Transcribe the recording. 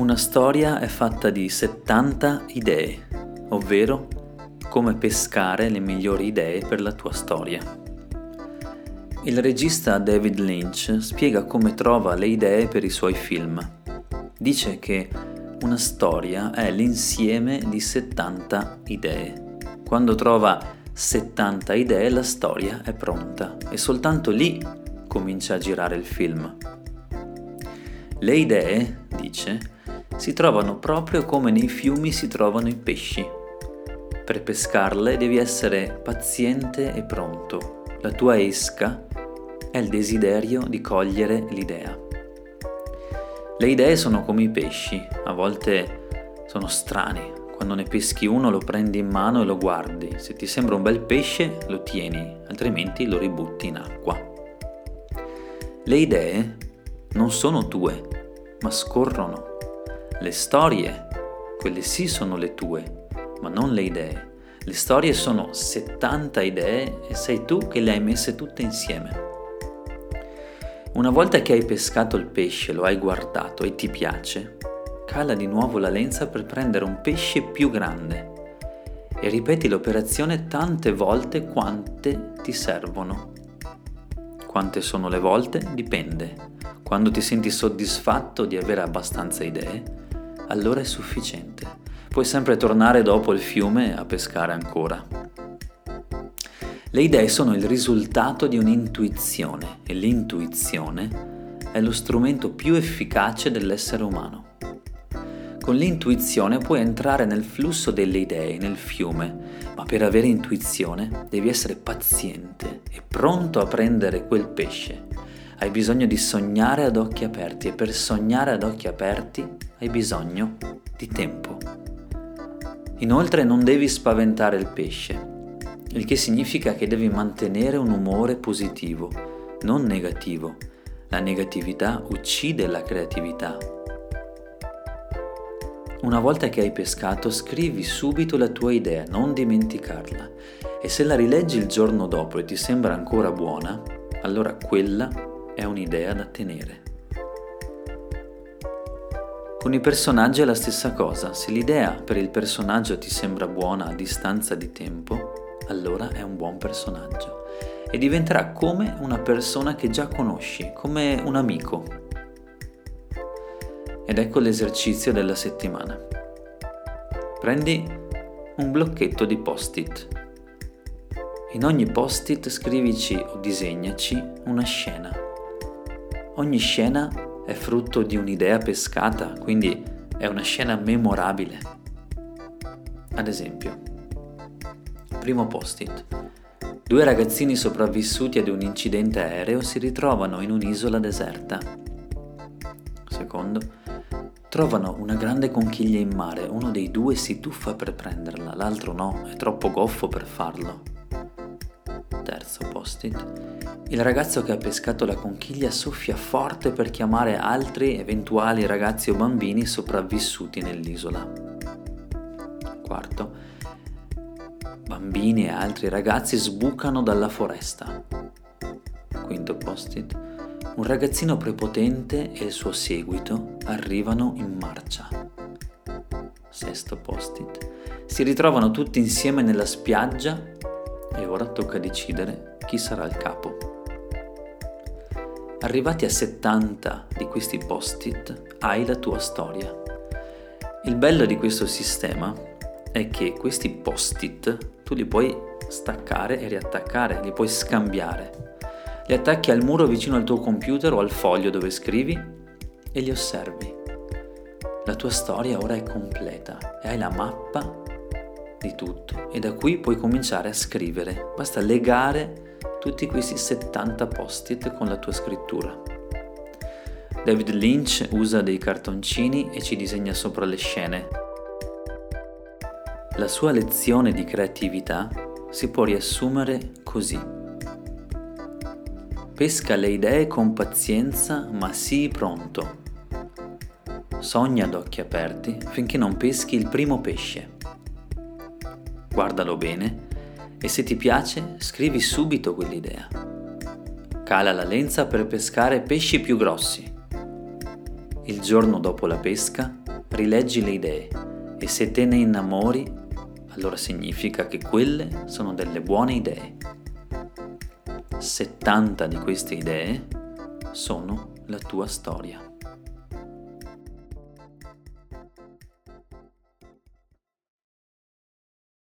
Una storia è fatta di 70 idee, ovvero come pescare le migliori idee per la tua storia. Il regista David Lynch spiega come trova le idee per i suoi film. Dice che una storia è l'insieme di 70 idee. Quando trova 70 idee la storia è pronta e soltanto lì comincia a girare il film. Le idee, dice, si trovano proprio come nei fiumi si trovano i pesci. Per pescarle devi essere paziente e pronto. La tua esca è il desiderio di cogliere l'idea. Le idee sono come i pesci, a volte sono strani. Quando ne peschi uno lo prendi in mano e lo guardi. Se ti sembra un bel pesce lo tieni, altrimenti lo ributti in acqua. Le idee non sono tue, ma scorrono le storie, quelle sì sono le tue, ma non le idee. Le storie sono 70 idee e sei tu che le hai messe tutte insieme. Una volta che hai pescato il pesce, lo hai guardato e ti piace, cala di nuovo la lenza per prendere un pesce più grande e ripeti l'operazione tante volte quante ti servono. Quante sono le volte? Dipende. Quando ti senti soddisfatto di avere abbastanza idee, allora è sufficiente. Puoi sempre tornare dopo il fiume a pescare ancora. Le idee sono il risultato di un'intuizione e l'intuizione è lo strumento più efficace dell'essere umano. Con l'intuizione puoi entrare nel flusso delle idee, nel fiume, ma per avere intuizione devi essere paziente e pronto a prendere quel pesce hai bisogno di sognare ad occhi aperti e per sognare ad occhi aperti hai bisogno di tempo. Inoltre non devi spaventare il pesce, il che significa che devi mantenere un umore positivo, non negativo. La negatività uccide la creatività. Una volta che hai pescato, scrivi subito la tua idea, non dimenticarla. E se la rileggi il giorno dopo e ti sembra ancora buona, allora quella è un'idea da tenere. Con i personaggi è la stessa cosa, se l'idea per il personaggio ti sembra buona a distanza di tempo, allora è un buon personaggio e diventerà come una persona che già conosci, come un amico. Ed ecco l'esercizio della settimana. Prendi un blocchetto di post-it. In ogni post-it scrivici o disegnaci una scena Ogni scena è frutto di un'idea pescata, quindi è una scena memorabile. Ad esempio, primo post-it. Due ragazzini sopravvissuti ad un incidente aereo si ritrovano in un'isola deserta. Secondo, trovano una grande conchiglia in mare, uno dei due si tuffa per prenderla, l'altro no, è troppo goffo per farlo. Terzo post-it. Il ragazzo che ha pescato la conchiglia soffia forte per chiamare altri eventuali ragazzi o bambini sopravvissuti nell'isola. Quarto. Bambini e altri ragazzi sbucano dalla foresta. Quinto post-it. Un ragazzino prepotente e il suo seguito arrivano in marcia. Sesto post-it. Si ritrovano tutti insieme nella spiaggia e ora tocca decidere chi sarà il capo. Arrivati a 70 di questi post-it, hai la tua storia. Il bello di questo sistema è che questi post-it tu li puoi staccare e riattaccare, li puoi scambiare. Li attacchi al muro vicino al tuo computer o al foglio dove scrivi e li osservi. La tua storia ora è completa e hai la mappa di tutto e da qui puoi cominciare a scrivere. Basta legare tutti questi 70 post-it con la tua scrittura. David Lynch usa dei cartoncini e ci disegna sopra le scene. La sua lezione di creatività si può riassumere così. Pesca le idee con pazienza ma sii pronto. Sogna ad occhi aperti finché non peschi il primo pesce. Guardalo bene e se ti piace scrivi subito quell'idea. Cala la lenza per pescare pesci più grossi. Il giorno dopo la pesca rileggi le idee e se te ne innamori, allora significa che quelle sono delle buone idee. 70 di queste idee sono la tua storia.